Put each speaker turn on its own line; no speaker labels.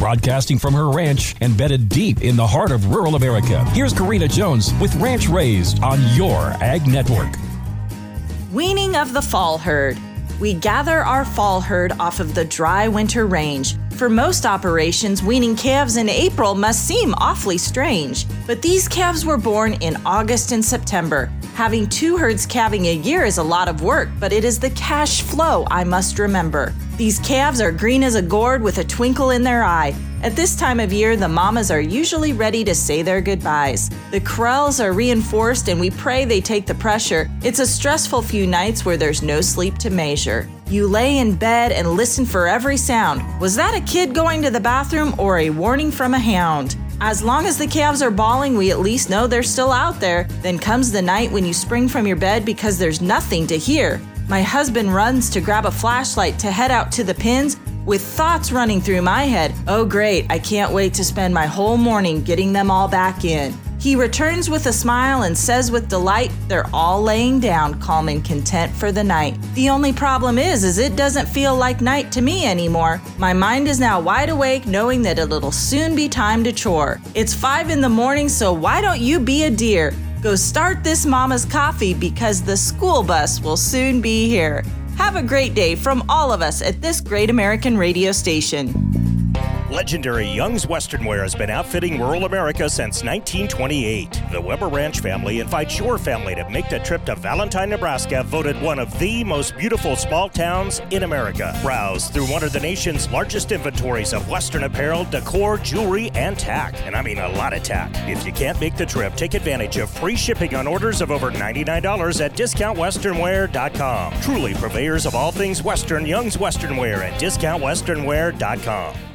Broadcasting from her ranch embedded deep in the heart of rural America, here's Karina Jones with Ranch Raised on your Ag Network.
Weaning of the fall herd. We gather our fall herd off of the dry winter range. For most operations, weaning calves in April must seem awfully strange. But these calves were born in August and September. Having two herds calving a year is a lot of work, but it is the cash flow I must remember. These calves are green as a gourd with a twinkle in their eye. At this time of year, the mamas are usually ready to say their goodbyes. The corrals are reinforced and we pray they take the pressure. It's a stressful few nights where there's no sleep to measure. You lay in bed and listen for every sound. Was that a kid going to the bathroom or a warning from a hound? As long as the calves are bawling, we at least know they're still out there. Then comes the night when you spring from your bed because there's nothing to hear. My husband runs to grab a flashlight to head out to the pins with thoughts running through my head. Oh, great, I can't wait to spend my whole morning getting them all back in. He returns with a smile and says with delight, they're all laying down, calm and content for the night. The only problem is, is it doesn't feel like night to me anymore. My mind is now wide awake, knowing that it'll soon be time to chore. It's five in the morning, so why don't you be a dear? Go start this mama's coffee because the school bus will soon be here. Have a great day from all of us at this great American radio station.
Legendary Young's Western Wear has been outfitting rural America since 1928. The Weber Ranch family invites your family to make the trip to Valentine, Nebraska, voted one of the most beautiful small towns in America. Browse through one of the nation's largest inventories of Western apparel, decor, jewelry, and tack. And I mean a lot of tack. If you can't make the trip, take advantage of free shipping on orders of over $99 at discountwesternwear.com. Truly purveyors of all things Western, Young's Western Wear at discountwesternwear.com.